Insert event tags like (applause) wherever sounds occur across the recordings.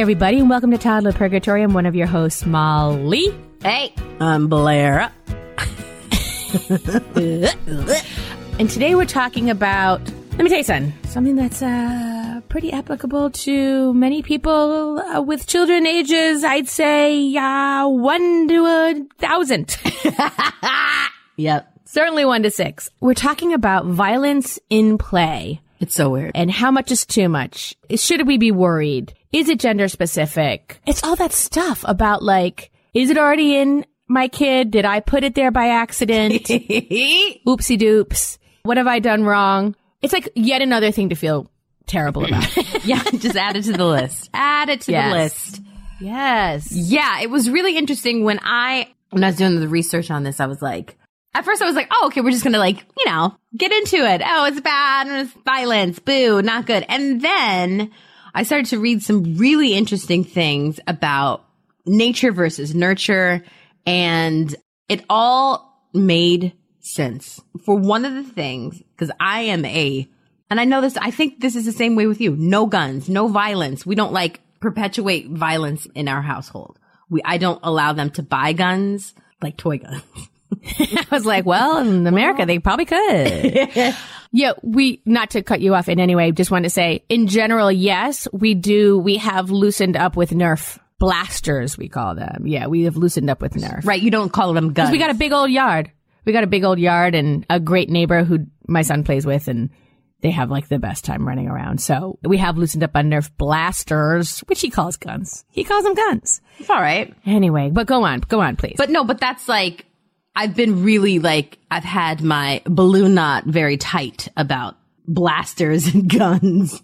everybody, and welcome to Toddler Purgatory. I'm one of your hosts, Molly. Hey, I'm Blair. (laughs) And today we're talking about, let me tell you something, something that's uh, pretty applicable to many people uh, with children ages, I'd say uh, one to a thousand. (laughs) Yep. Certainly one to six. We're talking about violence in play It's so weird. and how much is too much. Should we be worried? Is it gender specific? It's all that stuff about like, is it already in my kid? Did I put it there by accident? (laughs) Oopsie doops. What have I done wrong? It's like yet another thing to feel terrible about. (laughs) yeah, (laughs) just add it to the list. Add it to Yes. the list. yes. Yeah, it was really interesting when I when I was doing the research on this. I was like, at first I was like, oh, okay, we're just gonna like, you know, get into it. Oh, it's bad it's violence. Boo, not good. And then I started to read some really interesting things about nature versus nurture, and it all made sense. For one of the things, because I am a, and I know this, I think this is the same way with you. No guns, no violence. We don't like perpetuate violence in our household. We, I don't allow them to buy guns, like toy guns. (laughs) (laughs) I was like, well, in America, they probably could. (laughs) yeah, we, not to cut you off in any way, just want to say, in general, yes, we do, we have loosened up with Nerf blasters, we call them. Yeah, we have loosened up with Nerf. Right. You don't call them guns. We got a big old yard. We got a big old yard and a great neighbor who my son plays with and they have like the best time running around. So we have loosened up on Nerf blasters, which he calls guns. He calls them guns. It's all right. Anyway, but go on, go on, please. But no, but that's like, I've been really like, I've had my balloon knot very tight about blasters and (laughs) guns.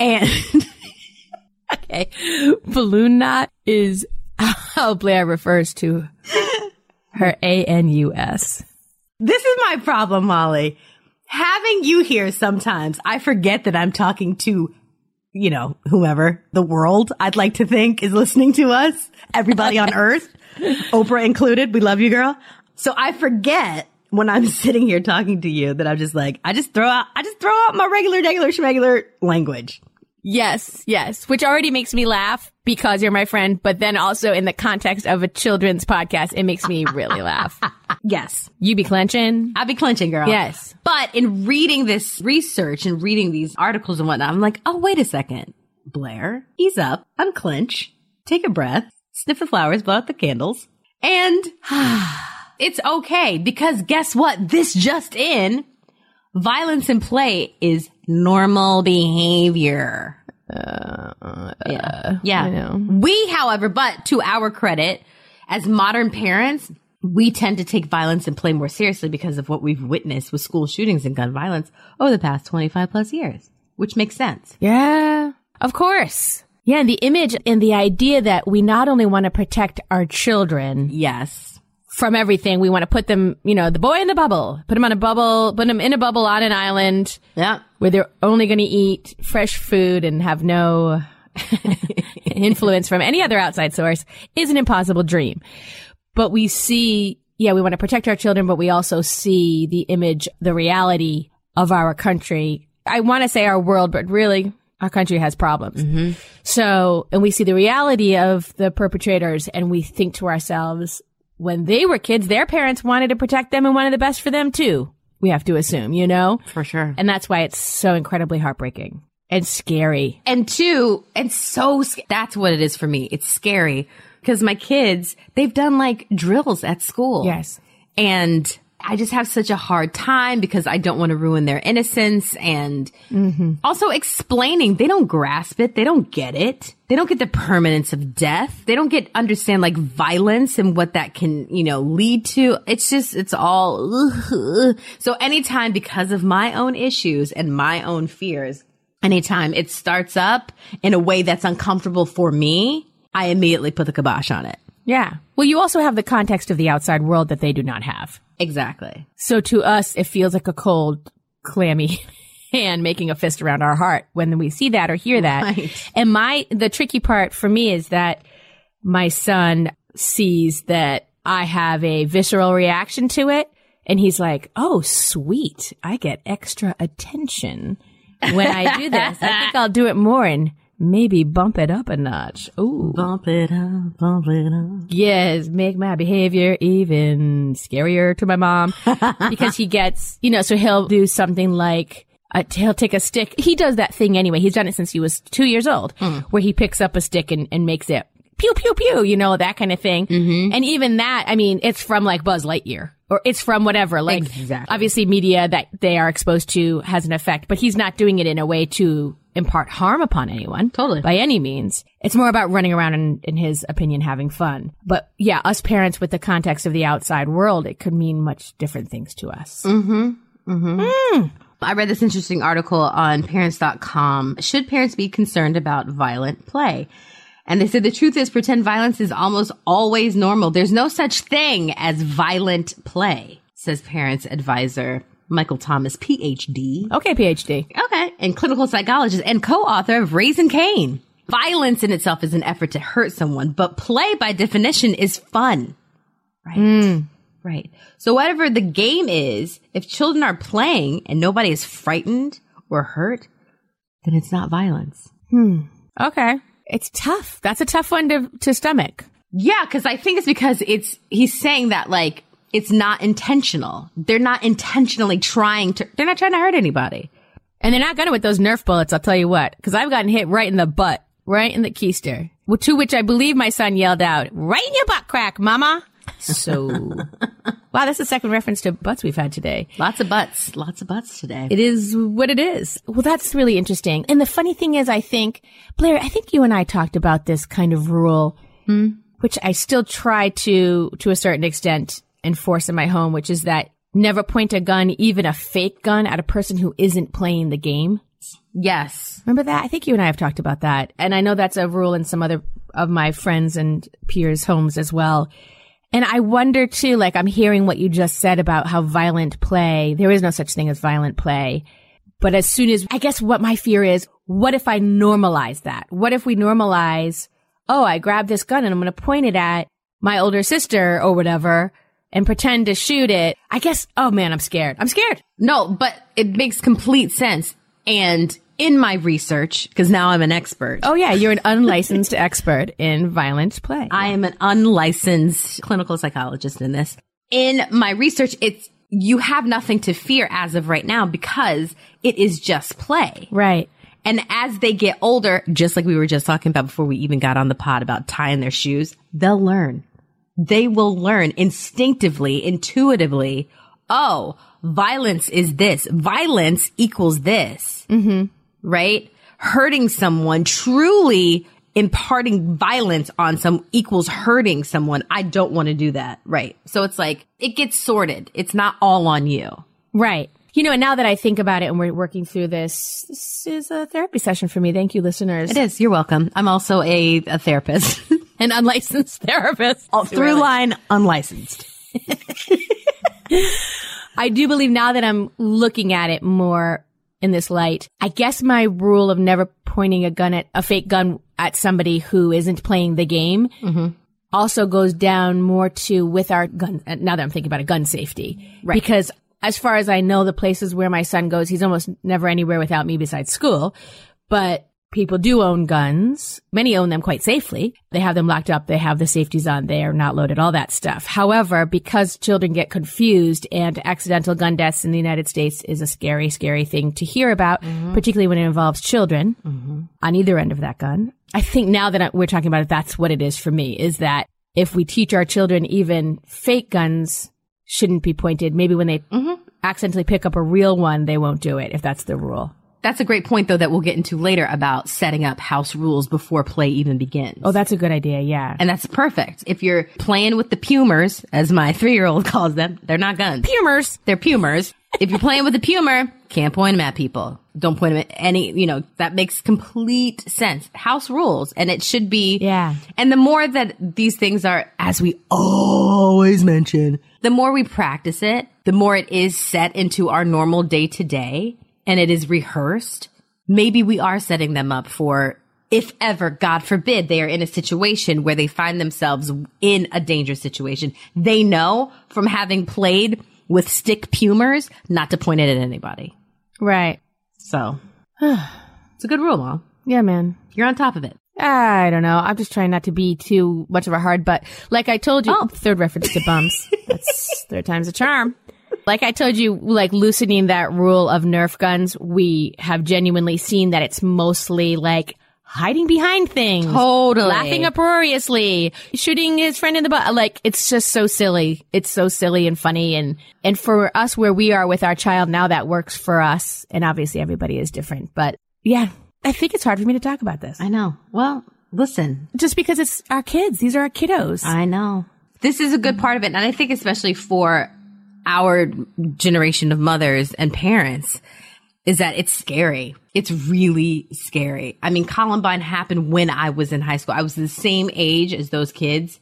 And (laughs) Okay. Balloon knot is (laughs) how Blair refers to her A-N-U-S. this is my problem, Molly. Having you here sometimes, I forget that I'm talking to, you know, whomever the world I'd like to think is listening to us. Everybody on earth, Oprah included. We love you, girl. So I forget when I'm (laughs) sitting here talking to you that I'm just like, I just throw out, I just throw out my regular, regular, schmegular language. Yes, yes, which already makes me laugh because you're my friend, but then also in the context of a children's podcast, it makes me really laugh. (laughs) Yes. You be clenching? I'll be clenching, girl. Yes. But in reading this research and reading these articles and whatnot, I'm like, oh, wait a second. Blair, ease up, unclench, take a breath, sniff the flowers, blow out the candles, and (sighs) it's okay because guess what? This just in, violence in play is normal behavior. Uh, yeah. Uh, yeah. I know. We, however, but to our credit, as modern parents, we tend to take violence and play more seriously because of what we've witnessed with school shootings and gun violence over the past 25 plus years, which makes sense. Yeah, of course. Yeah, and the image and the idea that we not only want to protect our children Yes. from everything, we want to put them, you know, the boy in the bubble, put them on a bubble, put them in a bubble on an island Yeah. where they're only going to eat fresh food and have no (laughs) influence from any other outside source is an impossible dream. But we see, yeah, we want to protect our children, but we also see the image, the reality of our country. I want to say our world, but really our country has problems. Mm-hmm. So, and we see the reality of the perpetrators and we think to ourselves, when they were kids, their parents wanted to protect them and wanted the best for them too. We have to assume, you know? For sure. And that's why it's so incredibly heartbreaking and scary. And two, and so sc- that's what it is for me. It's scary because my kids, they've done like drills at school. Yes. And I just have such a hard time because I don't want to ruin their innocence and also explaining they don't grasp it. They don't get it. They don't get the permanence of death. They don't get understand like violence and what that can, you know, lead to. It's just, it's all, (laughs) so anytime because of my own issues and my own fears, anytime it starts up in a way that's uncomfortable for me, I immediately put the kibosh on it. Yeah. Well, you also have the context of the outside world that they do not have. Exactly. So to us, it feels like a cold, clammy (laughs) hand making a fist around our heart when we see that or hear that. Right. And my, the tricky part for me is that my son sees that I have a visceral reaction to it. And he's like, Oh, sweet. I get extra attention when I do this. I think (laughs) I'll do it more in maybe bump it up a notch. Ooh. Bump it up, bump it up. Yes, make my behavior even scarier to my mom (laughs) because he gets, you know, so he'll do something like, uh, he'll take a stick. He does that thing anyway. He's done it since he was two years old, where he picks up a stick and, and makes it pew pew pew, you know, that kind of thing. And even that, I mean, it's from like Buzz Lightyear. Or it's from whatever, like Exactly. obviously media that they are exposed to has an effect, but he's not doing it in a way to impart harm upon anyone. Totally. By any means. It's more about running around and, in his opinion, having fun. But yeah, us parents with the context of the outside world, it could mean much different things to us. mm-hmm mm-hmm I read this interesting article on parents.com. Should parents be concerned about violent play? And they said the truth is pretend violence is almost always normal. There's no such thing as violent play, says parents advisor Michael Thompson, PhD. Okay, PhD. Okay. And clinical psychologist and co-author of Raising Cain. Violence in itself is an effort to hurt someone, but play by definition is fun. Right. Right. So whatever the game is, if children are playing and nobody is frightened or hurt, then it's not violence. Hmm. Okay. It's tough. That's a tough one to, to stomach. Yeah, because I think it's because it's he's saying that like it's not intentional. They're not intentionally trying to. They're not trying to hurt anybody. And they're not gonna with those Nerf bullets, I'll tell you what, because I've gotten hit right in the butt, right in the keister. To which I believe my son yelled out, right in your butt crack, mama. So, (laughs) wow, that's the second reference to butts we've had today. Lots of butts. Lots of butts today. It is what it is. Well, that's really interesting. And the funny thing is, I think, Blair, I think you and I talked about this kind of rule, hmm? which I still try to, to a certain extent, enforce in my home, which is that never point a gun, even a fake gun, at a person who isn't playing the game. yes. Remember that? I think you and I have talked about that. And I know that's a rule in some other of my friends and peers' homes as well. And I wonder too, like I'm hearing what you just said about how violent play, there is no such thing as violent play. But as soon as, I guess what my fear is, what if I normalize that? What if we normalize, oh, I grab this gun and I'm going to point it at my older sister or whatever and pretend to shoot it? I guess, oh man, I'm scared. I'm scared. No, but it makes complete sense. And in my research, because now I'm an expert, Oh yeah, you're an unlicensed (laughs) expert in violent play. I am an unlicensed clinical psychologist in this. In my research, it's you have nothing to fear as of right now because it is just play. right. And as they get older, just like we were just talking about before we even got on the pod about tying their shoes, they'll learn. They will learn instinctively, intuitively. Oh, violence is this. Violence equals this. Mm-hmm. Right? Hurting someone, truly imparting violence on some equals hurting someone. I don't want to do that. Right. So it's like, it gets sorted. It's not all on you. Right. You know, and now that I think about it and we're working through this, this is a therapy session for me. Thank you, listeners. It is. You're welcome. I'm also a, a therapist. (laughs) (laughs) An unlicensed therapist. Through line unlicensed. (laughs) I do believe now that I'm looking at it more in this light, I guess my rule of never pointing a gun at a fake gun at somebody who isn't playing the game mm-hmm. also goes down more to with our gun. Now that I'm thinking about it, gun safety, right? Because as far as I know, the places where my son goes, he's almost never anywhere without me besides school. But people do own guns. Many own them quite safely. They have them locked up. They have the safeties on. They are not loaded, all that stuff. However, because children get confused and accidental gun deaths in the United States is a scary, scary thing to hear about, mm-hmm. particularly when it involves children mm-hmm. on either end of that gun. I think now that we're talking about it, that's what it is for me is that if we teach our children even fake guns shouldn't be pointed, maybe when they mm-hmm. accidentally pick up a real one, they won't do it if that's the rule. That's a great point, though, that we'll get into later about setting up house rules before play even begins. Oh, that's a good idea. Yeah. and that's perfect. If you're playing with the pumers, as my (laughs) three year old calls them, they're not guns. Pumers. They're pumers. if you're playing with a pumer, can't point them at people. Don't point them at any, you know, that makes complete sense. House rules. And it should be. Yeah. And the more that these things are, as we always mention, the more we practice it, the more it is set into our normal day to day and it is rehearsed. Maybe we are setting them up for if ever, God forbid, they are in a situation where they find themselves in a dangerous situation. They know from having played with stick pumers not to point it at anybody. Right. So (sighs) it's a good rule, Mom. Yeah, man. You're on top of it. I don't know. I'm just trying not to be too much of a hard butt. Like I told you, Oh. third reference to bums. (laughs) That's third time's a charm. Like I told you, like loosening that rule of Nerf guns, we have genuinely seen that it's mostly like hiding behind things. Totally. Laughing uproariously, shooting his friend in the butt. Like it's just so silly. It's so silly and funny. And, and for us where we are with our child now, that works for us. And obviously everybody is different, but yeah, I think it's hard for me to talk about this I know. Well, listen, just because it's our kids. These are our kiddos. I know. This is a good part of it. And I think especially for our generation of mothers and parents is that it's scary. It's really scary. I mean, Columbine happened when I was in high school. I was the same age as those kids.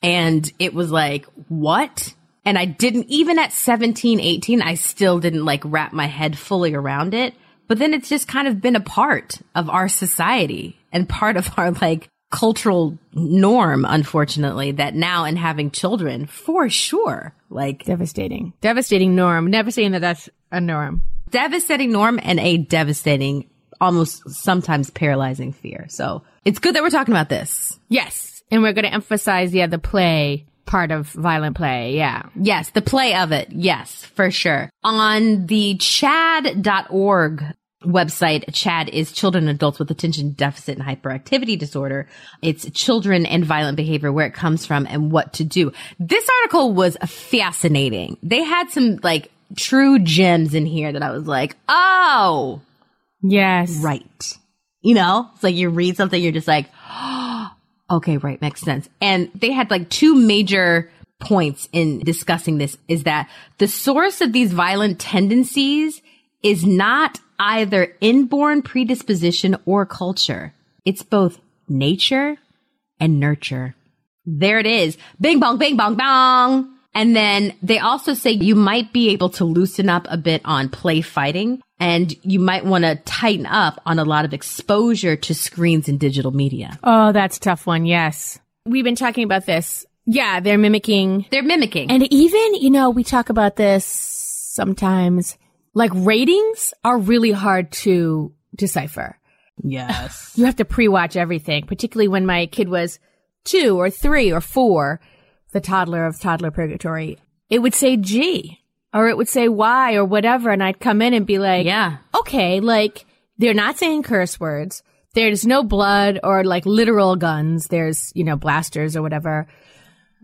And it was like, what? And I didn't, even at 17, 18, I still didn't like wrap my head fully around it. But then it's just kind of been a part of our society and part of our like cultural norm, unfortunately, that now in having children, for sure, like devastating. Devastating norm. Never saying that that's a norm. devastating norm and a devastating, almost sometimes paralyzing fear. So it's good that we're talking about this. Yes. And we're going to emphasize, yeah, the play part of violent play. Yeah. Yes, the play of it. Yes, for sure. On the chadd.org website, CHADD is children and adults with attention deficit and hyperactivity disorder. It's children and violent behavior, where it comes from and what to do. This article was fascinating. They had some like true gems in here that I was like, oh, Yes. right. You know, it's like you read something, you're just like, (gasps) okay, right, makes sense. And they had like two major points in discussing this is that the source of these violent tendencies is not either inborn predisposition or culture. It's both nature and nurture. There it is. Bing bong, bing bong, bong. And then they also say you might be able to loosen up a bit on play fighting and you might want to tighten up on a lot of exposure to screens and digital media. Oh, that's a tough one. Yes. We've been talking about this. Yeah. They're mimicking. They're mimicking. And even, you know, we talk about this sometimes. Like ratings are really hard to decipher. yes. (sighs) You have to pre-watch everything, particularly when my kid was two or three or four, the toddler of toddler purgatory. It would say G or it would say Y or whatever. And I'd come in and be like, Yeah. okay, like they're not saying curse words. There's no blood or like literal guns. There's, you know, blasters or whatever.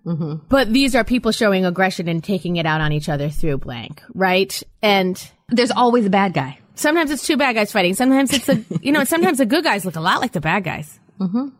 But these are people showing aggression and taking it out on each other through blank, right? And There's always a bad guy. sometimes it's two bad guys fighting. Sometimes it's a, you know, sometimes the good guys look a lot like the bad guys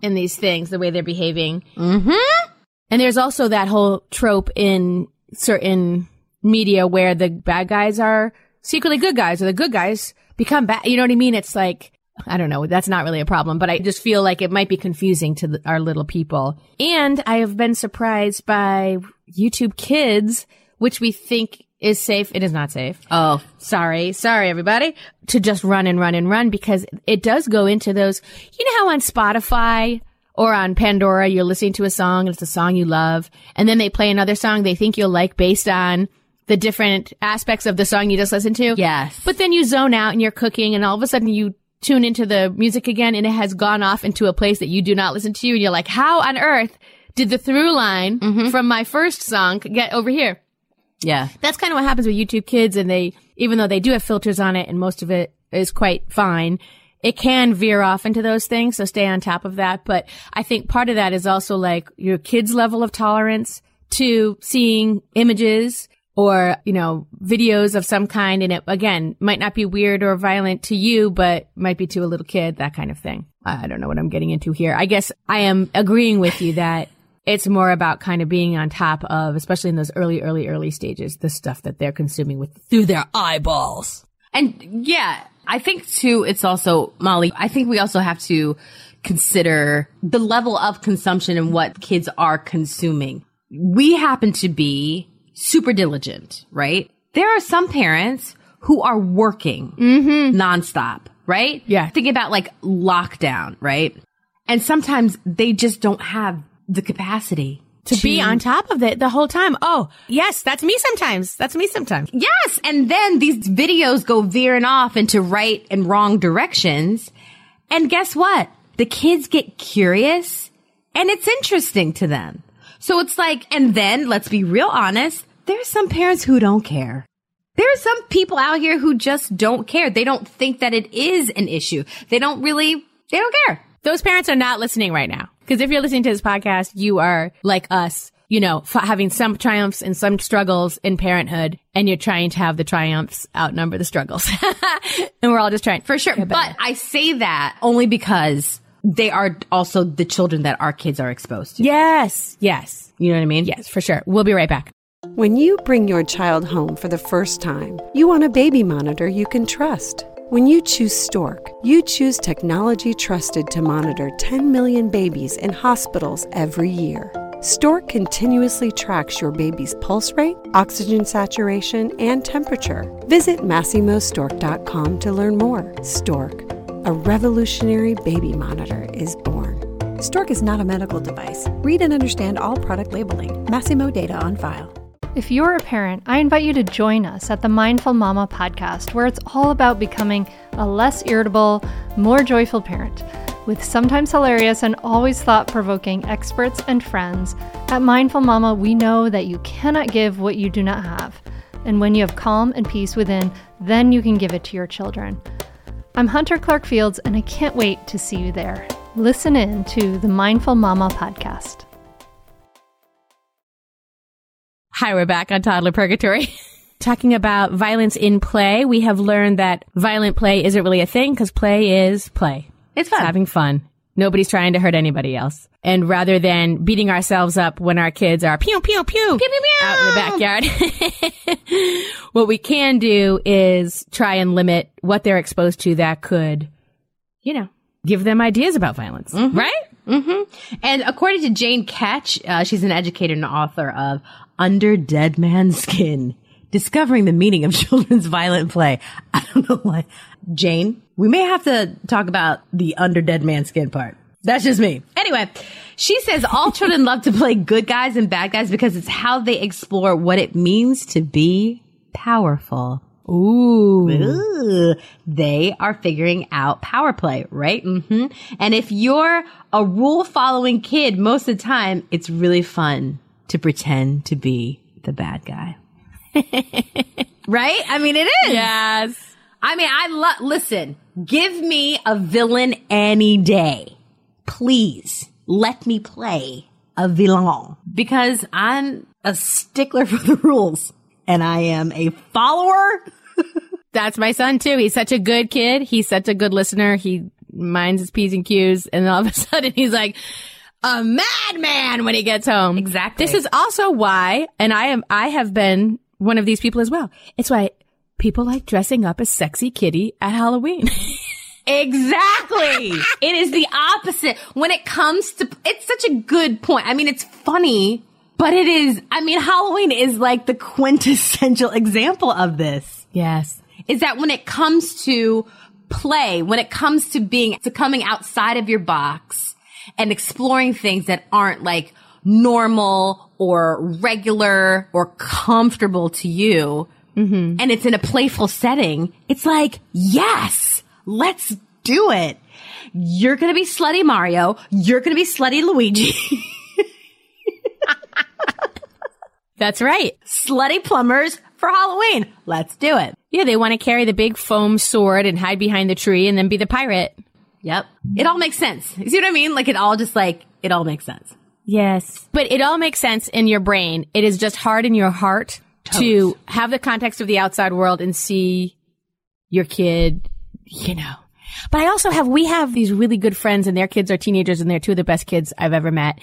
in these things, the way they're behaving. Mm-hmm. And there's also that whole trope in certain media where the bad guys are secretly good guys or the good guys become bad. You know what I mean? It's like, I don't know. That's not really a problem, but I just feel like it might be confusing to the, our little people. And I have been surprised by YouTube kids, which we think is safe. It is not safe Oh, sorry, sorry everybody, to just run and run and run because it does go into those, you know how on Spotify or on Pandora, you're listening to a song and it's a song you love and then they play another song they think you'll like based on the different aspects of the song you just listened to. yes. But then you zone out and you're cooking and all of a sudden you tune into the music again and it has gone off into a place that you do not listen to and you're like, how on earth did the through line mm-hmm. from my first song get over here? yeah. that's kind of what happens with YouTube kids and they, even though they do have filters on it and most of it is quite fine, it can veer off into those things. So stay on top of that. But I think part of that is also like your kids level of tolerance to seeing images or, you know, videos of some kind. And it again might not be weird or violent to you, but might be to a little kid, that kind of thing. I don't know what I'm getting into here. I guess I am agreeing with you that it's more about kind of being on top of, especially in those early, early, early stages, the stuff that they're consuming with through their eyeballs. And yeah, I think too, it's also, Molly, I think we also have to consider the level of consumption and what kids are consuming. We happen to be super diligent, right? There are some parents who are working mm-hmm. nonstop, right? Yeah. Thinking about like lockdown, right? And sometimes they just don't have the capacity To be on top of it the whole time. Oh, yes, that's me sometimes. That's me sometimes. Yes. And then these videos go veering off into right and wrong directions. And guess what? The kids get curious and it's interesting to them. So it's like, and then let's be real honest. There's some parents who don't care. There are some people out here who just don't care. They don't think that it is an issue. They don't really, they don't care. Those parents are not listening right now. Because if you're listening to this podcast, you are like us, you know, f- having some triumphs and some struggles in parenthood, and you're trying to have the triumphs outnumber the struggles. (laughs) and we're all just trying. For sure. But I say that only because they are also the children that our kids are exposed to. Yes. Yes. You know what I mean? Yes, for sure. We'll be right back. When you bring your child home for the first time, you want a baby monitor you can trust. When you choose Stork, you choose technology trusted to monitor 10 million babies in hospitals every year. Stork continuously tracks your baby's pulse rate, oxygen saturation, and temperature. Visit MasimoStork.com to learn more. Stork, a revolutionary baby monitor, is born. Stork is not a medical device. Read and understand all product labeling. Masimo data on file. If you're a parent, I invite you to join us at the Mindful Mama podcast, where it's all about becoming a less irritable, more joyful parent. With sometimes hilarious and always thought provoking experts and friends, at Mindful Mama, we know that you cannot give what you do not have. And when you have calm and peace within, then you can give it to your children. I'm Hunter Clark Fields, and I can't wait to see you there. Listen in to the Mindful Mama podcast. Hi, we're back on Toddler Purgatory. (laughs) Talking about violence in play, we have learned that violent play isn't really a thing because play is play. It's fun. having fun. Nobody's trying to hurt anybody else. And rather than beating ourselves up when our kids are pew, pew, pew, Pew, pew, pew. out in the backyard, (laughs) what we can do is try and limit what they're exposed to that could, you know, give them ideas about violence, right? And according to Jane Katch, uh, she's an educator and author of Under Dead Man's Skin, Discovering the Meaning of (laughs) Children's Violent Play. I don't know why. Jane, we may have to talk about the Under Dead Man's Skin part. That's just me. Anyway, she says all children love to play good guys and bad guys because it's how they explore what it means to be powerful. Ooh. Ooh, they are figuring out power play, right? hmm And if you're a rule following kid, most of the time, it's really fun to pretend to be the bad guy. (laughs) right? I mean, it is. Yes. I mean, I love, listen, give me a villain any day. Please let me play a villain because I'm a stickler (laughs) for the rules and I am a follower. (laughs) That's my son too. He's such a good kid. He's such a good listener. He minds his P's and Q's. And all of a (laughs) sudden he's like a madman when he gets home. Exactly. This is also why, and I am, I have been one of these people as well. It's why people like dressing up as sexy kitty at Halloween. (laughs) Exactly. it is the opposite when it comes to, it's such a good point. I mean, it's funny, but it is, I mean, Halloween is like the (laughs) quintessential example of this. yes. Is that when it comes to play, when it comes to being, to coming outside of your box and exploring things that aren't like normal or regular or comfortable to you, Mm-hmm. and it's in a playful setting, it's like, yes, let's do it. You're gonna be slutty Mario. You're gonna be slutty Luigi. (laughs) That's right. slutty plumbers for Halloween. Let's do it. Yeah. They want to carry the big foam sword and hide behind the tree and then be the pirate. Yep. It all makes sense. You see what I mean? Like it all just like, it all makes sense. Yes. But it all makes sense in your brain. It is just hard in your heart to have the context of the outside world and see your kid, you know. But I also have, we have these really good friends and their kids are teenagers and they're two of the best kids I've ever met.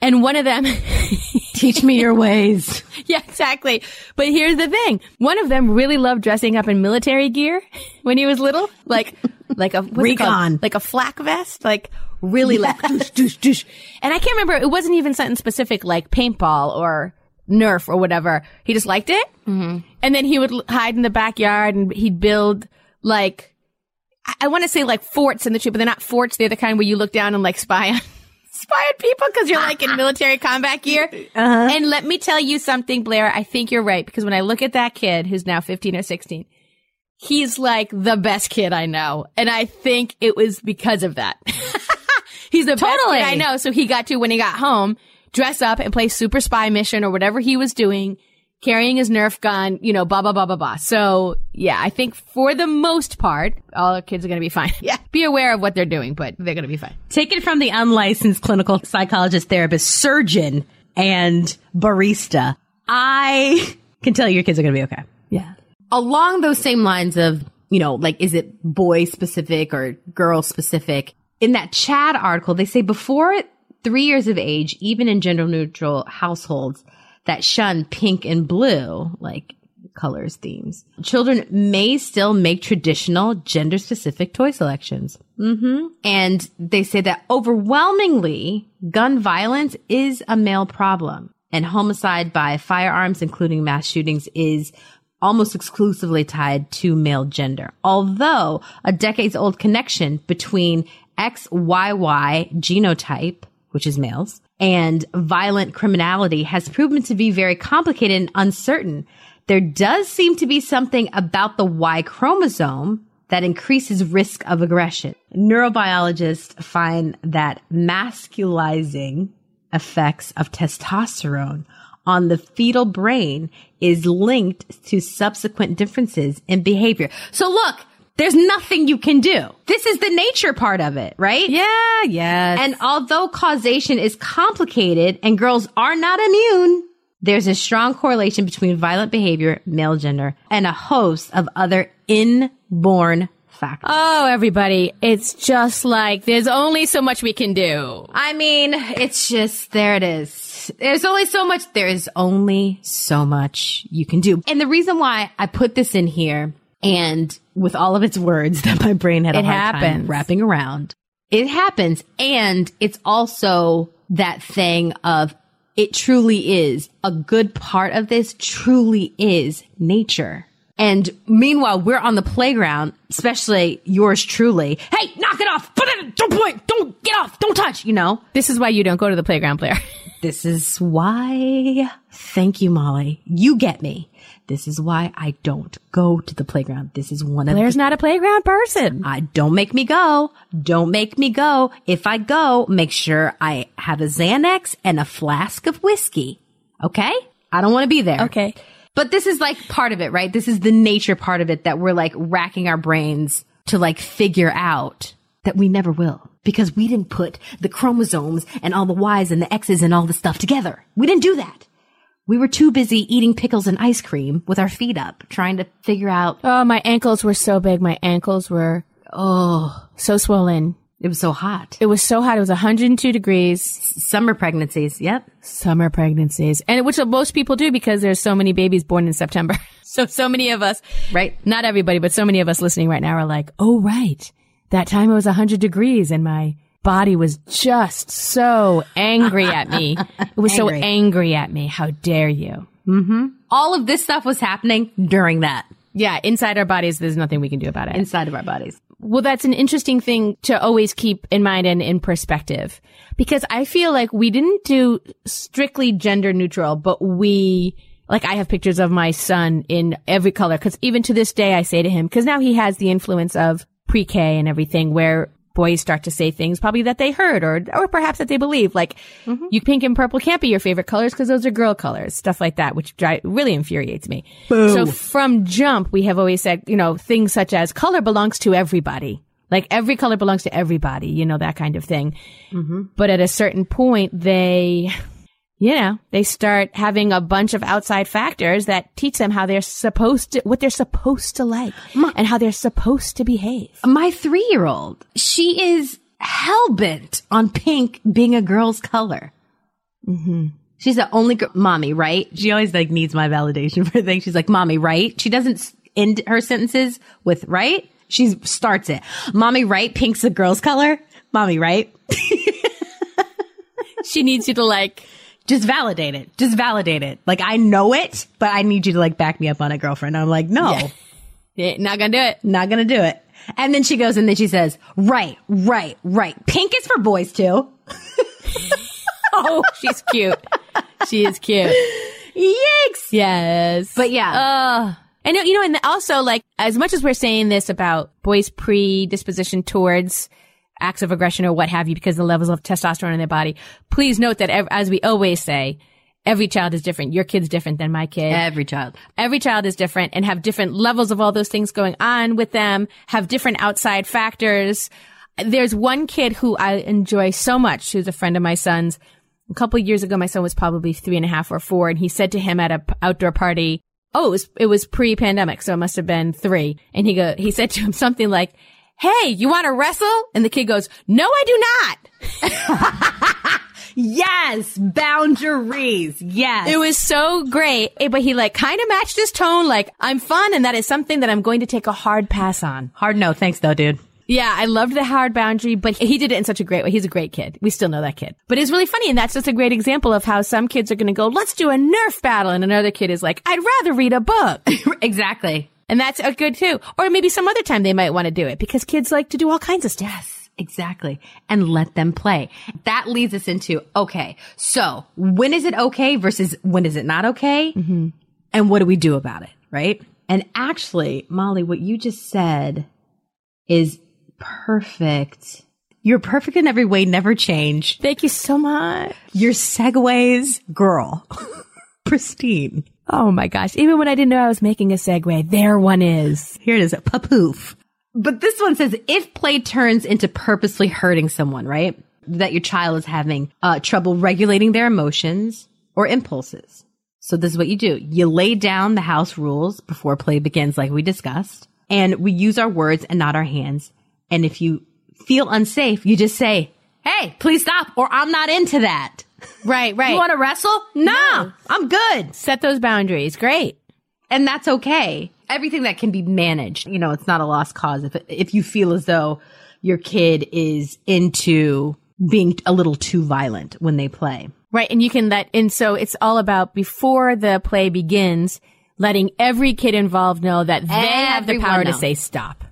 And one of them, (laughs) Teach me your ways. (laughs) yeah, exactly. But here's the thing. One of them really loved dressing up in military gear (laughs) when he was little. Like, like a? Recon. Like a flak vest. Like really like, doosh, doosh, doosh. And I can't remember, it wasn't even something specific like paintball or Nerf or whatever. He just liked it. Mm-hmm. And then he would hide in the backyard and he'd build like, I, I want to say like forts in the tree, but they're not forts. They're the kind where you look down and like spy on, (laughs) spy on people because you're like in (laughs) military combat gear. And let me tell you something, Blair. I think you're right because when I look at that kid who's now 15 or 16, he's like the best kid I know. And I think it was because of that. (laughs) he's the best Totally. kid I know. So he got to, when he got home, dress up and play super spy mission or whatever he was doing, carrying his Nerf gun, you know, blah, blah, blah, blah, blah. So yeah, I think for the most part, all the kids are going to be fine. Yeah. (laughs) Be aware of what they're doing, but they're going to be fine. Take it from the unlicensed clinical psychologist, therapist, surgeon, and barista. I can tell you your kids are going to be okay. Yeah. Along those same lines of, you know, like, is it boy specific or girl specific? In that CHADD article, they say before three years of age, even in gender neutral households that shun pink and blue, like colors, themes, children may still make traditional gender specific toy selections. hmm And they say that overwhelmingly gun violence is a male problem and homicide by firearms, including mass shootings is almost exclusively tied to male gender. Although a decades old connection between XYY genotype, which is males, and violent criminality has proven to be very complicated and uncertain. There does seem to be something about the Y chromosome that increases risk of aggression. Neurobiologists find that masculizing effects of testosterone on the fetal brain is linked to subsequent differences in behavior. So look, there's nothing you can do. This is the nature part of it, right? Yeah. Yes. And although causation is complicated and girls are not immune, there's a strong correlation between violent behavior, male gender, and a host of other inborn factors. Oh, everybody, it's just like there's only so much we can do. I mean, it's just, there it is. There's only so much, there is only so much you can do. And the reason why I put this in here and with all of its words (laughs) that my brain had a It hard time wrapping around, it happens. And it's also that thing of it truly is a good part of this truly is nature. And meanwhile, we're on the playground, especially yours truly. Hey, knock it off. Put it, don't point. Don't get off. Don't touch, you know? This is why you don't go to the playground Blair. (laughs) This is why. Thank you, Molly. You get me. This is why I don't go to the playground. This is one of Blair's the, not a playground person. I don't make me go. Don't make me go. If I go, make sure I have a Xanax and a flask of whiskey. Okay? I don't want to be there. Okay. But this is like part of it, right? This is the nature part of it that we're like racking our brains to like figure out that we never will because we didn't put the chromosomes and all the Y's and the X's and all the stuff together. We didn't do that. We were too busy eating pickles and ice cream with our feet up, trying to figure out, Oh, my ankles were so big. My ankles were oh, so swollen. it was so hot. It was so hot. It was 102 degrees. Summer pregnancies. Yep. Summer pregnancies. And which most people do because there's so many babies born in September. (laughs) So, so many of us, Right. not everybody, but so many of us listening right now are like, oh, right. That time it was 100 degrees and my body was just so angry at me. (laughs) It was so Angry. angry at me. How dare you? Mm-hmm. All of this stuff was happening during that Yeah, inside our bodies, there's nothing we can do about it. inside of our bodies. Well, that's an interesting thing to always keep in mind and in perspective because I feel like we didn't do strictly gender neutral, but we, like I have pictures of my son in every color because even to this day I say to him, because now he has the influence of pre-K and everything where boys start to say things probably that they heard or, or perhaps that they believe. Like mm-hmm. you pink and purple can't be your favorite colors because those are girl colors, stuff like that, which dri- really infuriates me. So from jump, we have always said, you know, things such as color belongs to everybody. Like every color belongs to everybody, you know, that kind of thing. Mm-hmm. But at a certain point, they, you know, they start having a bunch of outside factors that teach them how they're supposed to, what they're supposed to like and how they're supposed to behave. my three year old, she is hell bent on pink being a girl's color. Mm-hmm. She's the only girl, mommy, right? She always like needs my validation (laughs) for things. She's like, mommy, right? She doesn't end her sentences with right. She starts it. Mommy, right? Pink's a girl's color. Mommy, right? (laughs) She needs you to like, Just validate it. Just validate it. Like I know it, but I need you to like back me up on it, girlfriend. I'm like, no. eh, (laughs) not gonna do it. Not gonna do it. And then she goes and then she says, right, right, right. Pink is for boys too. (laughs) Oh, she's cute. she is cute. Yikes. Yes. But yeah. Uh, And you know, and also like as much as we're saying this about boys' predisposition towards acts of aggression or what have you because the levels of testosterone in their body, please note that as we always say, every child is different. Your kid's different than my kid. Every child. Every child is different and have different levels of all those things going on with them, have different outside factors. There's one kid who I enjoy so much, who's a friend of my son's. A couple of years ago, my son was probably three and a half or four, and he said to him at a p- outdoor party, "Oh, it was it was pre-pandemic, so it must have been three. And he go, he said to him something like, "Hey, you want to wrestle?" And the kid goes, "No, I do not." (laughs) Yes, boundaries. Yes. It was so great, Eh, but he like kind of matched his tone, like I'm fun, and that is something that I'm going to take a hard pass on. hard no, thanks though, dude. Yeah, I loved the hard boundary, but he did it in such a great way. He's a great kid. We still know that kid. But it's really funny, and that's just a great example of how some kids are going to go, let's do a Nerf battle, and another kid is like, I'd rather read a book. (laughs) exactly. And that's a good too. Or maybe some other time they might want to do it because kids like to do all kinds of stuff. Yes, exactly. And let them play. That leads us into, okay, so when is it okay versus when is it not okay? Mm-hmm. And what do we do about it? Right. And actually, Molly, what you just said is perfect. You're perfect in every way, never change. Thank you so much. Your segues, girl. (laughs) Pristine. Oh my gosh. Even when I didn't know I was making a segue, there one is. Here it is, a papoof. But this one says if play turns into purposely hurting someone, right? That your child is having uh, trouble regulating their emotions or impulses. So this is what you do. You lay down the house rules before play begins, like we discussed, and we use our words and not our hands. And if you feel unsafe, you just say, Hey, please stop, or I'm not into that. Right, right. You want to wrestle? No, I'm good. set those boundaries. Great. and that's okay. Everything that can be managed, you know, it's not a lost cause. If if you feel as though your kid is into being a little too violent when they play, Right. And you can let, and so it's all about before the play begins, letting every kid involved know that they have the Everyone power to say stop.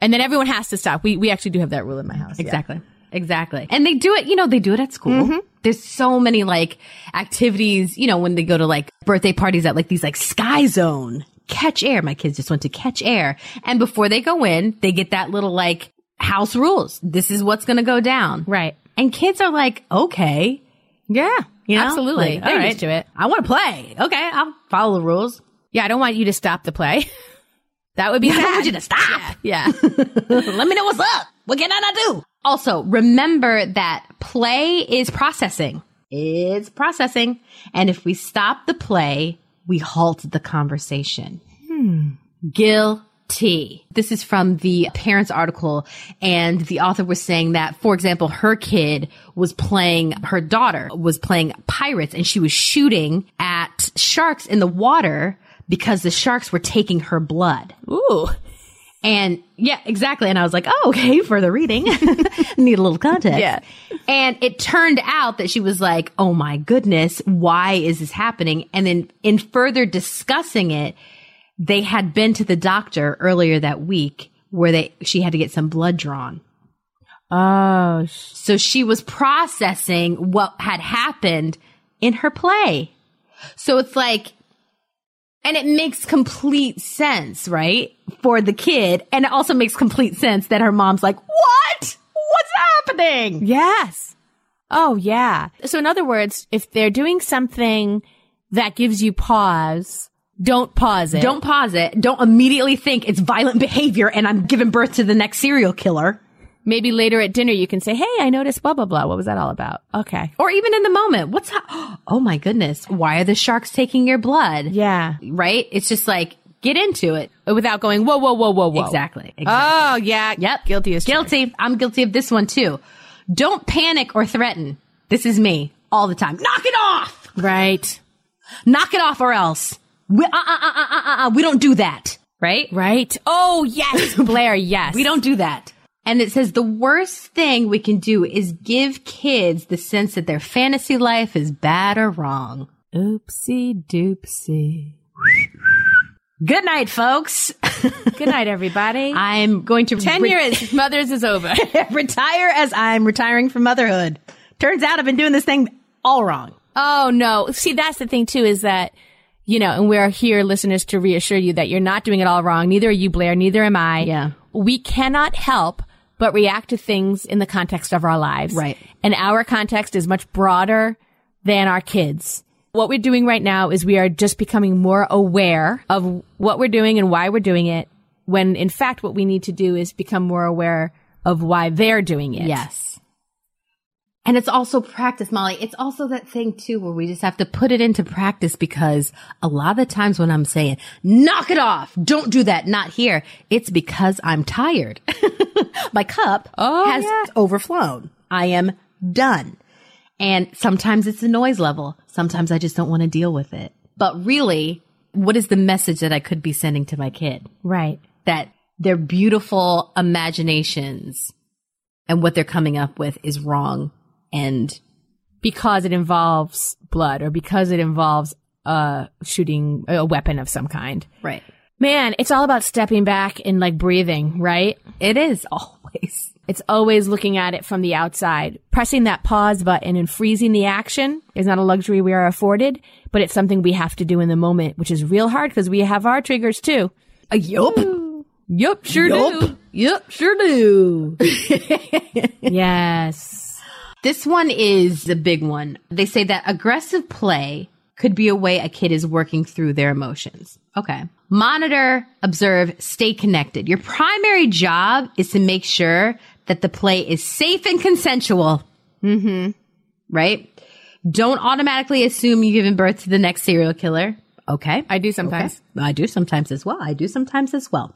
And then everyone has to stop. We, we actually do have that rule in my house. yeah. exactly, exactly, and they do it. You know, they do it at school. Mm-hmm. There's so many like activities. You know, when they go to like birthday parties at like these like Sky Zone, Catch Air. My kids just went to Catch Air, and before they go in, they get that little like house rules. This is what's going to go down. Right. And kids are like, okay, Yeah. You know? Absolutely. Like, They're all right, used to it. I want to play. Okay, I'll follow the rules. Yeah. I don't want you to stop the play. (laughs) that would be (laughs) I sad. want you to stop. Yeah. (laughs) Let me know what's up. What can I do? Also, remember that play is processing. It's processing. And if we stop the play, we halt the conversation. Hmm. Guilty. This is from the parents article and the author was saying that, for example, her kid was playing, her daughter was playing pirates and she was shooting at sharks in the water because the sharks were taking her blood. Ooh. And yeah, exactly. And I was like, oh, okay, further reading. (laughs) Need a little context. Yeah. And it turned out that she was like, oh my goodness, why is this happening? And then in further discussing it, they had been to the doctor earlier that week where they, she had to get some blood drawn. Oh, So she was processing what had happened in her play. So it's like, and it makes complete sense, right? For the kid. And it also makes complete sense that her mom's like, what? What's happening? yes. Oh, yeah. So in other words, if they're doing something that gives you pause, don't pause it. Don't pause it. Don't immediately think it's violent behavior and I'm giving birth to the next serial killer. Maybe later at dinner you can say, Hey, I noticed blah, blah, blah. What was that all about? Okay. Or even in the moment. What's ha- (gasps) Oh my goodness. Why are the sharks taking your blood? Yeah. Right? It's just like, get into it. Without going, whoa, whoa, whoa, whoa, whoa. Exactly. exactly. Oh, yeah. Yep. Guilty as charged. Guilty. I'm guilty of this one too. Don't panic or threaten. This is me all the time. Knock it off. Right. Knock it off or else. We, uh, uh, uh, uh, uh, uh, we don't do that. Right? Right. Oh, yes. (laughs) Blair, yes. We don't do that. And it says the worst thing we can do is give kids the sense that their fantasy life is bad or wrong. Oopsie doopsie. Good night, folks. (laughs) Good night, everybody. I'm going to 10 re- years, (laughs) mothers is over. (laughs) retire as I'm retiring from motherhood. Turns out I've been doing this thing all wrong. Oh no. See, that's the thing too, is that You know, and we're here, listeners, to reassure you that you're not doing it all wrong. Neither are you, Blair. Neither am I. Yeah. We cannot help but react to things in the context of our lives. Right. And our context is much broader than our kids. What we're doing right now is we are just becoming more aware of what we're doing and why we're doing it. When in fact, what we need to do is become more aware of why they're doing it. Yes. And it's also practice, Molly. It's also that thing too where we just have to put it into practice because a lot of the times when I'm saying, knock it off, don't do that, not here, it's because I'm tired. (laughs) My cup Oh, has yeah. overflown. I am done. And sometimes it's the noise level. Sometimes I just don't want to deal with it. But really, what is the message that I could be sending to my kid? Right. That their beautiful imaginations and what they're coming up with is wrong. And Because it involves blood or because it involves uh shooting a weapon of some kind. right. Man, it's all about stepping back and like breathing, right? It is (laughs) always. It's always looking at it from the outside. Pressing that pause button and freezing the action is not a luxury we are afforded, but it's something we have to do in the moment, which is real hard because we have our triggers too. Uh, yup. Yup, sure do. Yup, sure do. (laughs) Yes. This one is the big one. They say that aggressive play could be a way a kid is working through their emotions. Okay. Monitor, observe, stay connected. Your primary job is to make sure that the play is safe and consensual. Mm-hmm. Right? Don't automatically assume you've given birth to the next serial killer. Okay. I do sometimes. I do sometimes as well. I do sometimes as well.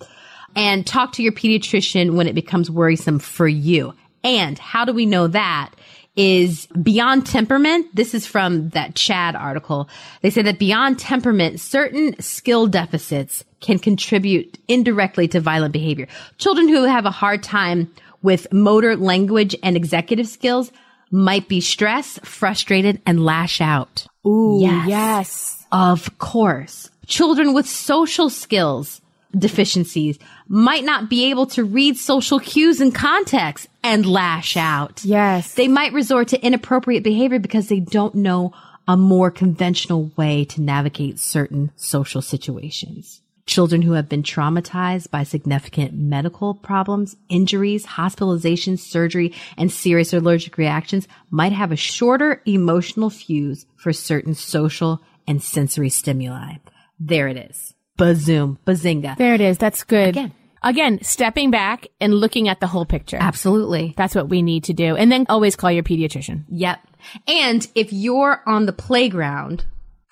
And talk to your pediatrician when it becomes worrisome for you. And how do we know that? Is beyond temperament. This is from that CHADD article. They say that beyond temperament, certain skill deficits can contribute indirectly to violent behavior. Children who have a hard time with motor language and executive skills might be stressed, frustrated, and lash out. Ooh, Yes. yes. Of course. Children with social skills deficiencies might not be able to read social cues and context and lash out. Yes. They might resort to inappropriate behavior because they don't know a more conventional way to navigate certain social situations. Children who have been traumatized by significant medical problems, injuries, hospitalizations, surgery, and serious allergic reactions might have a shorter emotional fuse for certain social and sensory stimuli. There it is. Bazoom. Bazinga. There it is. That's good. Again. Again, stepping back and looking at the whole picture. Absolutely. That's what we need to do. And then always call your pediatrician. Yep. And if you're on the playground,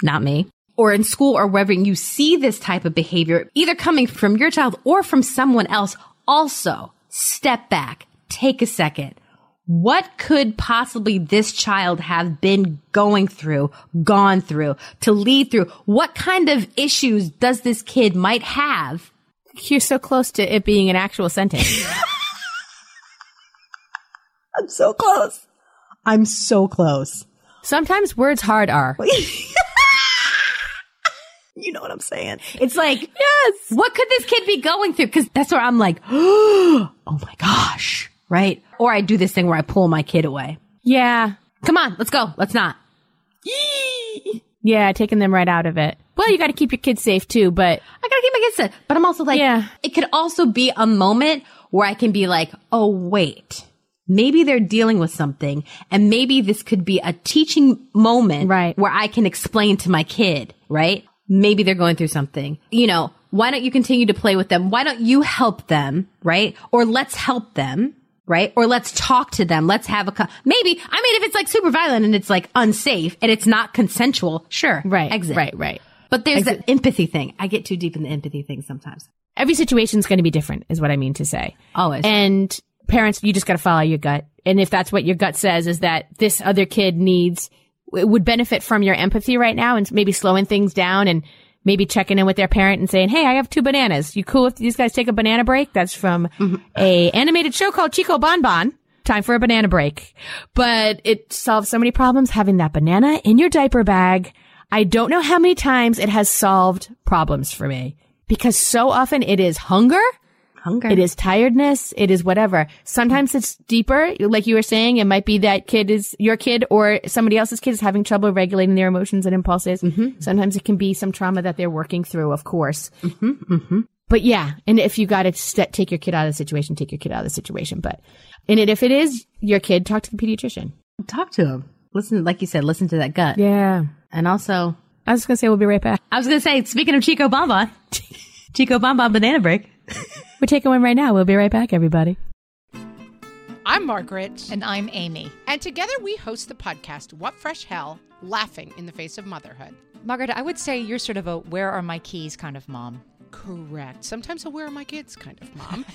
not me, or in school or wherever you see this type of behavior, either coming from your child or from someone else, also step back, take a second. What could possibly this child have been going through, gone through, to lead through? What kind of issues does this kid might have? You're so close to it being an actual sentence. (laughs) I'm so close. I'm so close. Sometimes words hard are. (laughs) You know what I'm saying? It's like, yes. What could this kid be going through? Cause that's where I'm like, (gasps) oh my gosh. Right. Or I do this thing where I pull my kid away. Yeah. Come on, let's go. Let's not. Yeah, taking them right out of it. Well, you got to keep your kids safe too, but I gotta keep my kids safe. But I'm also like, Yeah. it could also be a moment where I can be like, oh wait, maybe they're dealing with something and maybe this could be a teaching moment Right. where I can explain to my kid, right? Maybe they're going through something. You know, why don't you continue to play with them? Why don't you help them, right? Or let's help them. Right? Or let's talk to them. Let's have a, co- maybe, I mean, if it's like super violent and it's like unsafe and it's not consensual, sure. right, Exit. right, right. But there's that empathy thing. I get too deep in the empathy thing sometimes. Every situation's going to be different, is what I mean to say. Always. And parents, you just got to follow your gut. And if that's what your gut says, is that this other kid needs, would benefit from your empathy right now, and maybe slowing things down and maybe checking in with their parent and saying, "Hey, I have two bananas. You cool if these guys take a banana break?" That's from mm-hmm. a animated show called Chico Bon Bon. Time for a banana break. But it solves so many problems having that banana in your diaper bag. I don't know how many times it has solved problems for me because so often it is hunger Hunger. It is tiredness. It is whatever. Sometimes it's deeper. Like you were saying, it might be that kid is your kid or somebody else's kid is having trouble regulating their emotions and impulses. Sometimes it can be some trauma that they're working through, of course. Mm-hmm. Mm-hmm. But yeah, and if you got to st- take your kid out of the situation, take your kid out of the situation. But, and it, if it is your kid, talk to the pediatrician. Talk to him. Listen, like you said, listen to that gut. Yeah. And also, I was going to say, we'll be right back. I was going to say, speaking of Chico Bon Bon, (laughs) Chico Bon Bon Banana Break. (laughs) We're taking one right now. We'll be right back, everybody. I'm Margaret. And I'm Amy. And together we host the podcast What Fresh Hell Laughing in the Face of Motherhood. Margaret, I would say you're sort of a where are my keys kind of mom. Correct. Sometimes a where are my kids kind of mom. (laughs)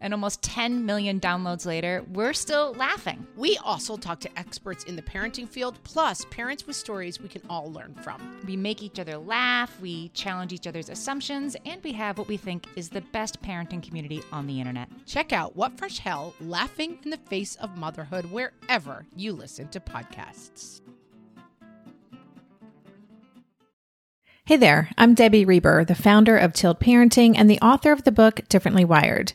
And almost 10 million downloads later, we're still laughing. We also talk to experts in the parenting field, plus parents with stories we can all learn from. We make each other laugh, we challenge each other's assumptions, and we have what we think is the best parenting community on the internet. Check out What Fresh Hell Laughing in the Face of Motherhood wherever you listen to podcasts. Hey there, I'm Debbie Reber, the founder of Tilt Parenting and the author of the book Differently Wired.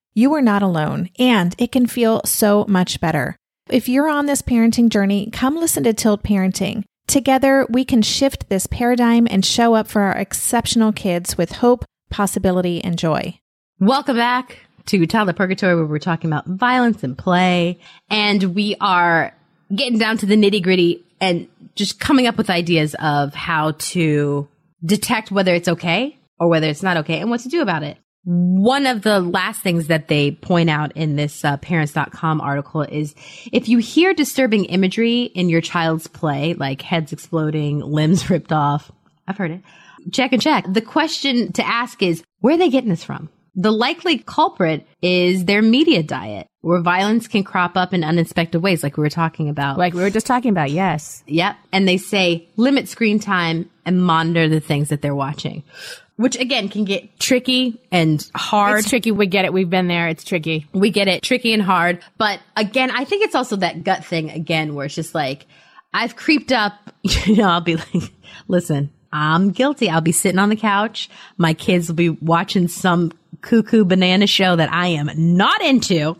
you are not alone, and it can feel so much better. If you're on this parenting journey, come listen to Tilt Parenting. Together, we can shift this paradigm and show up for our exceptional kids with hope, possibility, and joy. Welcome back to Toddler Purgatory, where we're talking about violence and play. And we are getting down to the nitty gritty and just coming up with ideas of how to detect whether it's okay or whether it's not okay and what to do about it. One of the last things that they point out in this uh, parents.com article is if you hear disturbing imagery in your child's play, like heads exploding, limbs ripped off, I've heard it. Check and check. The question to ask is, where are they getting this from? The likely culprit is their media diet, where violence can crop up in unexpected ways, like we were talking about. Like we were just talking about, yes. Yep. And they say limit screen time and monitor the things that they're watching, which again can get tricky and hard. It's tricky. We get it. We've been there. It's tricky. We get it, tricky and hard. But again, I think it's also that gut thing again, where it's just like, I've creeped up, (laughs) you know, I'll be like, listen, I'm guilty. I'll be sitting on the couch. My kids will be watching some cuckoo banana show that I am not into.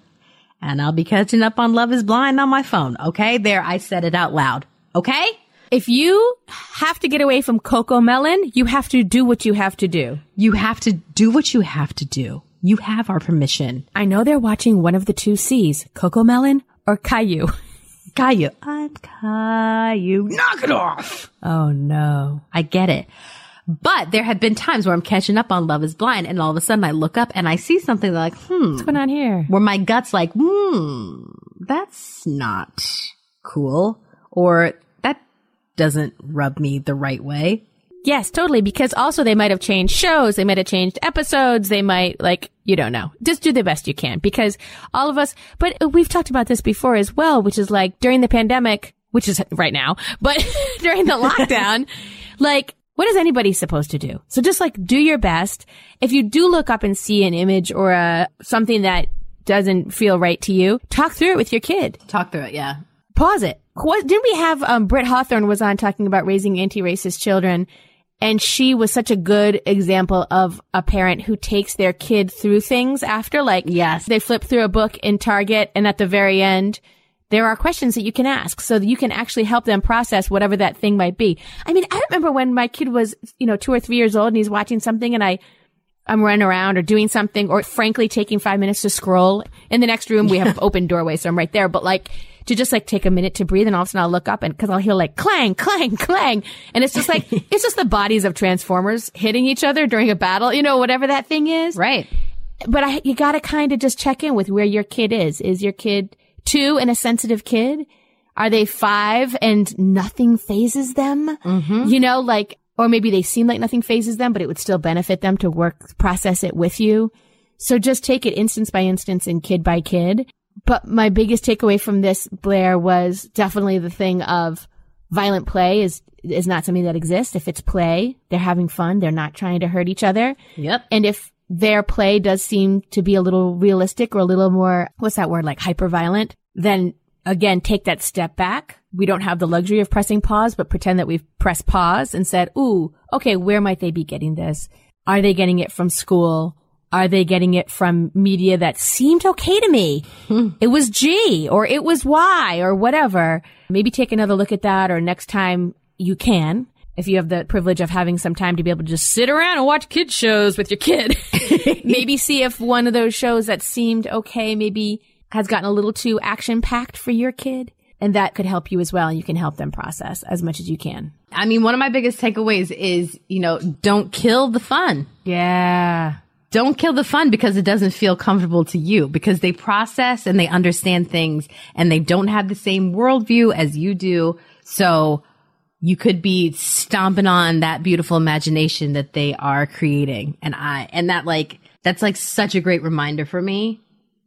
And I'll be catching up on Love is Blind on my phone. Okay. There, I said it out loud. Okay. If you have to get away from Coco Melon, you have to do what you have to do. You have to do what you have to do. You have our permission. I know they're watching one of the two C's, Coco Melon or Caillou. (laughs) Caillou. I'm Caillou. Knock it off. Oh no. I get it. But there have been times where I'm catching up on Love is Blind and all of a sudden I look up and I see something like, hmm, What's going on here? where my gut's like, hmm, that's not cool. Or that doesn't rub me the right way. Yes, totally. Because also they might have changed shows. They might have changed episodes. They might like, you don't know. Just do the best you can because all of us, but we've talked about this before as well, which is like during the pandemic, which is right now, but (laughs) during the lockdown, (laughs) like what is anybody supposed to do? So just like do your best. If you do look up and see an image or a, something that doesn't feel right to you, talk through it with your kid. Talk through it. Yeah. Pause it. What, didn't we have, um, Britt Hawthorne was on talking about raising anti-racist children and she was such a good example of a parent who takes their kid through things after, like, Yes. they flip through a book in Target and at the very end, there are questions that you can ask so that you can actually help them process whatever that thing might be. I mean, I remember when my kid was, you know, two or three years old and he's watching something and I, I'm running around or doing something or frankly taking five minutes to scroll. In the next room, we have open doorway, so I'm right there. But like to just like take a minute to breathe and all of a sudden I'll look up and cause I'll hear like clang, clang, clang. And it's just like, (laughs) it's just the bodies of transformers hitting each other during a battle, you know, whatever that thing is. Right. But I, you gotta kind of just check in with where your kid is. Is your kid two and a sensitive kid? Are they five and nothing phases them? Mm-hmm. You know, like, or maybe they seem like nothing phases them, but it would still benefit them to work, process it with you. So just take it instance by instance and kid by kid. But my biggest takeaway from this, Blair, was definitely the thing of violent play is, is not something that exists. If it's play, they're having fun. They're not trying to hurt each other. Yep. And if their play does seem to be a little realistic or a little more, what's that word, like hyper violent, then again, take that step back. We don't have the luxury of pressing pause, but pretend that we've pressed pause and said, ooh, okay, where might they be getting this? Are they getting it from school? Are they getting it from media that seemed okay to me? Hmm. It was G or it was Y or whatever. Maybe take another look at that or next time you can. If you have the privilege of having some time to be able to just sit around and watch kids shows with your kid, (laughs) maybe see if one of those shows that seemed okay, maybe has gotten a little too action packed for your kid. And that could help you as well. You can help them process as much as you can. I mean, one of my biggest takeaways is, you know, don't kill the fun. Yeah. Don't kill the fun because it doesn't feel comfortable to you because they process and they understand things and they don't have the same worldview as you do. So you could be stomping on that beautiful imagination that they are creating. And I, and that like, that's like such a great reminder for me.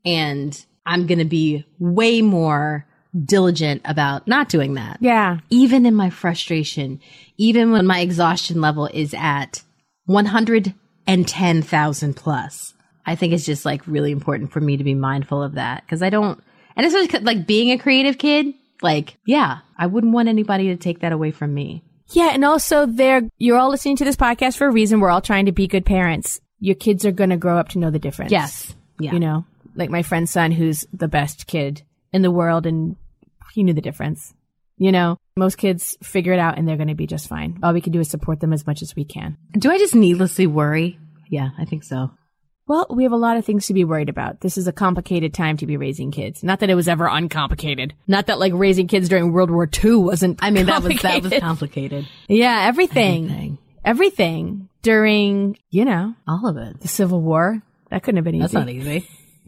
And I'm going to be way more diligent about not doing that. Yeah. Even in my frustration, even when my exhaustion level is at 110,000 plus, I think it's just like really important for me to be mindful of that because I don't, and especially like being a creative kid, like, yeah, I wouldn't want anybody to take that away from me. Yeah. And also there, you're all listening to this podcast for a reason. We're all trying to be good parents. Your kids are going to grow up to know the difference. Yes. Yeah. You know, like my friend's son who's the best kid in the world and he knew the difference. You know, most kids figure it out and they're going to be just fine. All we can do is support them as much as we can. Do I just needlessly worry? Yeah, I think so. Well, we have a lot of things to be worried about. This is a complicated time to be raising kids. Not that it was ever uncomplicated. Not that like raising kids during World War II wasn't. I mean, that was that was complicated. complicated. (laughs) Yeah, everything. Everything. Everything during, you know, All of it. the Civil War. That couldn't have been easy. That's not easy.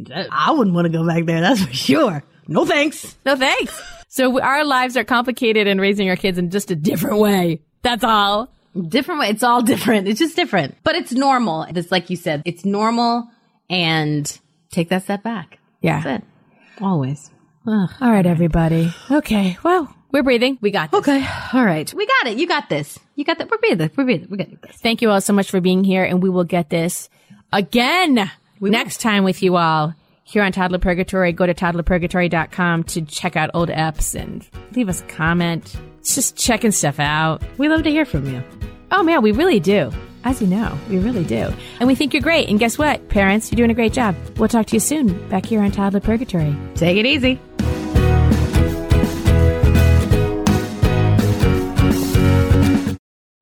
(laughs) I wouldn't want to go back there. That's for sure. No thanks. No thanks. So we- our lives are complicated and raising our kids in just a different way. That's all. Different way. It's all different. It's just different, but it's normal. It's like you said, it's normal and take that step back. Yeah. That's it. Always. All right, everybody. Okay. Well, we're breathing. We got this. Okay. All right. We got it. You got this. You got that. We're breathing. We're breathing. We got this. Thank you all so much for being here, and we will get this again next time with you all here on Toddler Purgatory. Go to toddlerpurgatory.com to check out old eps and leave us a comment. It's just checking stuff out. We love to hear from you. Oh man, we really do. As you know, we really do. And we think you're great. And guess what, parents? You're doing a great job. We'll talk to you soon back here on Toddler Purgatory. Take it easy.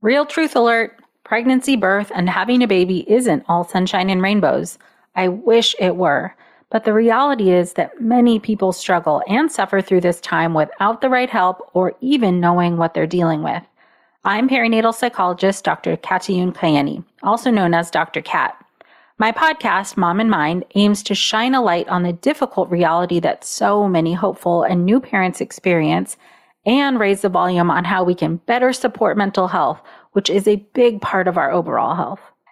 Real truth alert pregnancy, birth, and having a baby isn't all sunshine and rainbows. I wish it were. But the reality is that many people struggle and suffer through this time without the right help or even knowing what they're dealing with. I'm perinatal psychologist Dr. Katayune Kaeni, also known as Dr. Kat. My podcast, Mom and Mind, aims to shine a light on the difficult reality that so many hopeful and new parents experience and raise the volume on how we can better support mental health, which is a big part of our overall health.